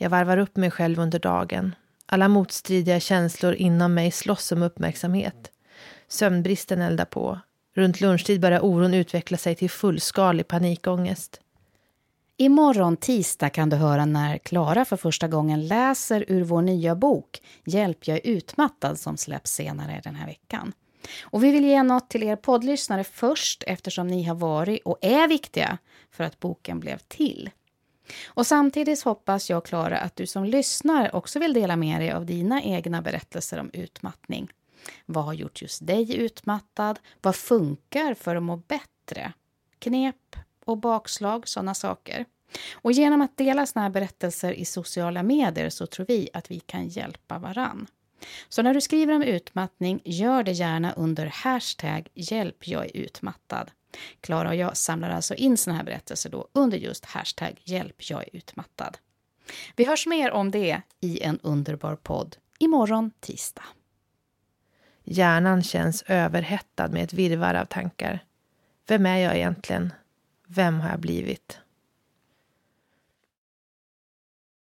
Jag varvar upp mig själv under dagen. Alla motstridiga känslor inom mig slåss om uppmärksamhet. Sömnbristen eldar på. Runt lunchtid börjar oron utveckla sig till fullskalig panikångest. Imorgon tisdag kan du höra när Klara för första gången läser ur vår nya bok Hjälp, jag är utmattad som släpps senare den här veckan. Och vi vill ge något till er poddlyssnare först eftersom ni har varit och är viktiga för att boken blev till. Och samtidigt hoppas jag, Klara, att du som lyssnar också vill dela med dig av dina egna berättelser om utmattning. Vad har gjort just dig utmattad? Vad funkar för att må bättre? Knep och bakslag, sådana saker. Och genom att dela sådana här berättelser i sociala medier så tror vi att vi kan hjälpa varann. Så när du skriver om utmattning, gör det gärna under hashtag hjälp jag är utmattad. Klara och jag samlar alltså in såna här berättelser då under just hashtag hjälp jag är utmattad. Vi hörs mer om det i en underbar podd imorgon tisdag. Hjärnan känns överhettad med ett virvar av tankar. Vem är jag egentligen? Vem har jag blivit?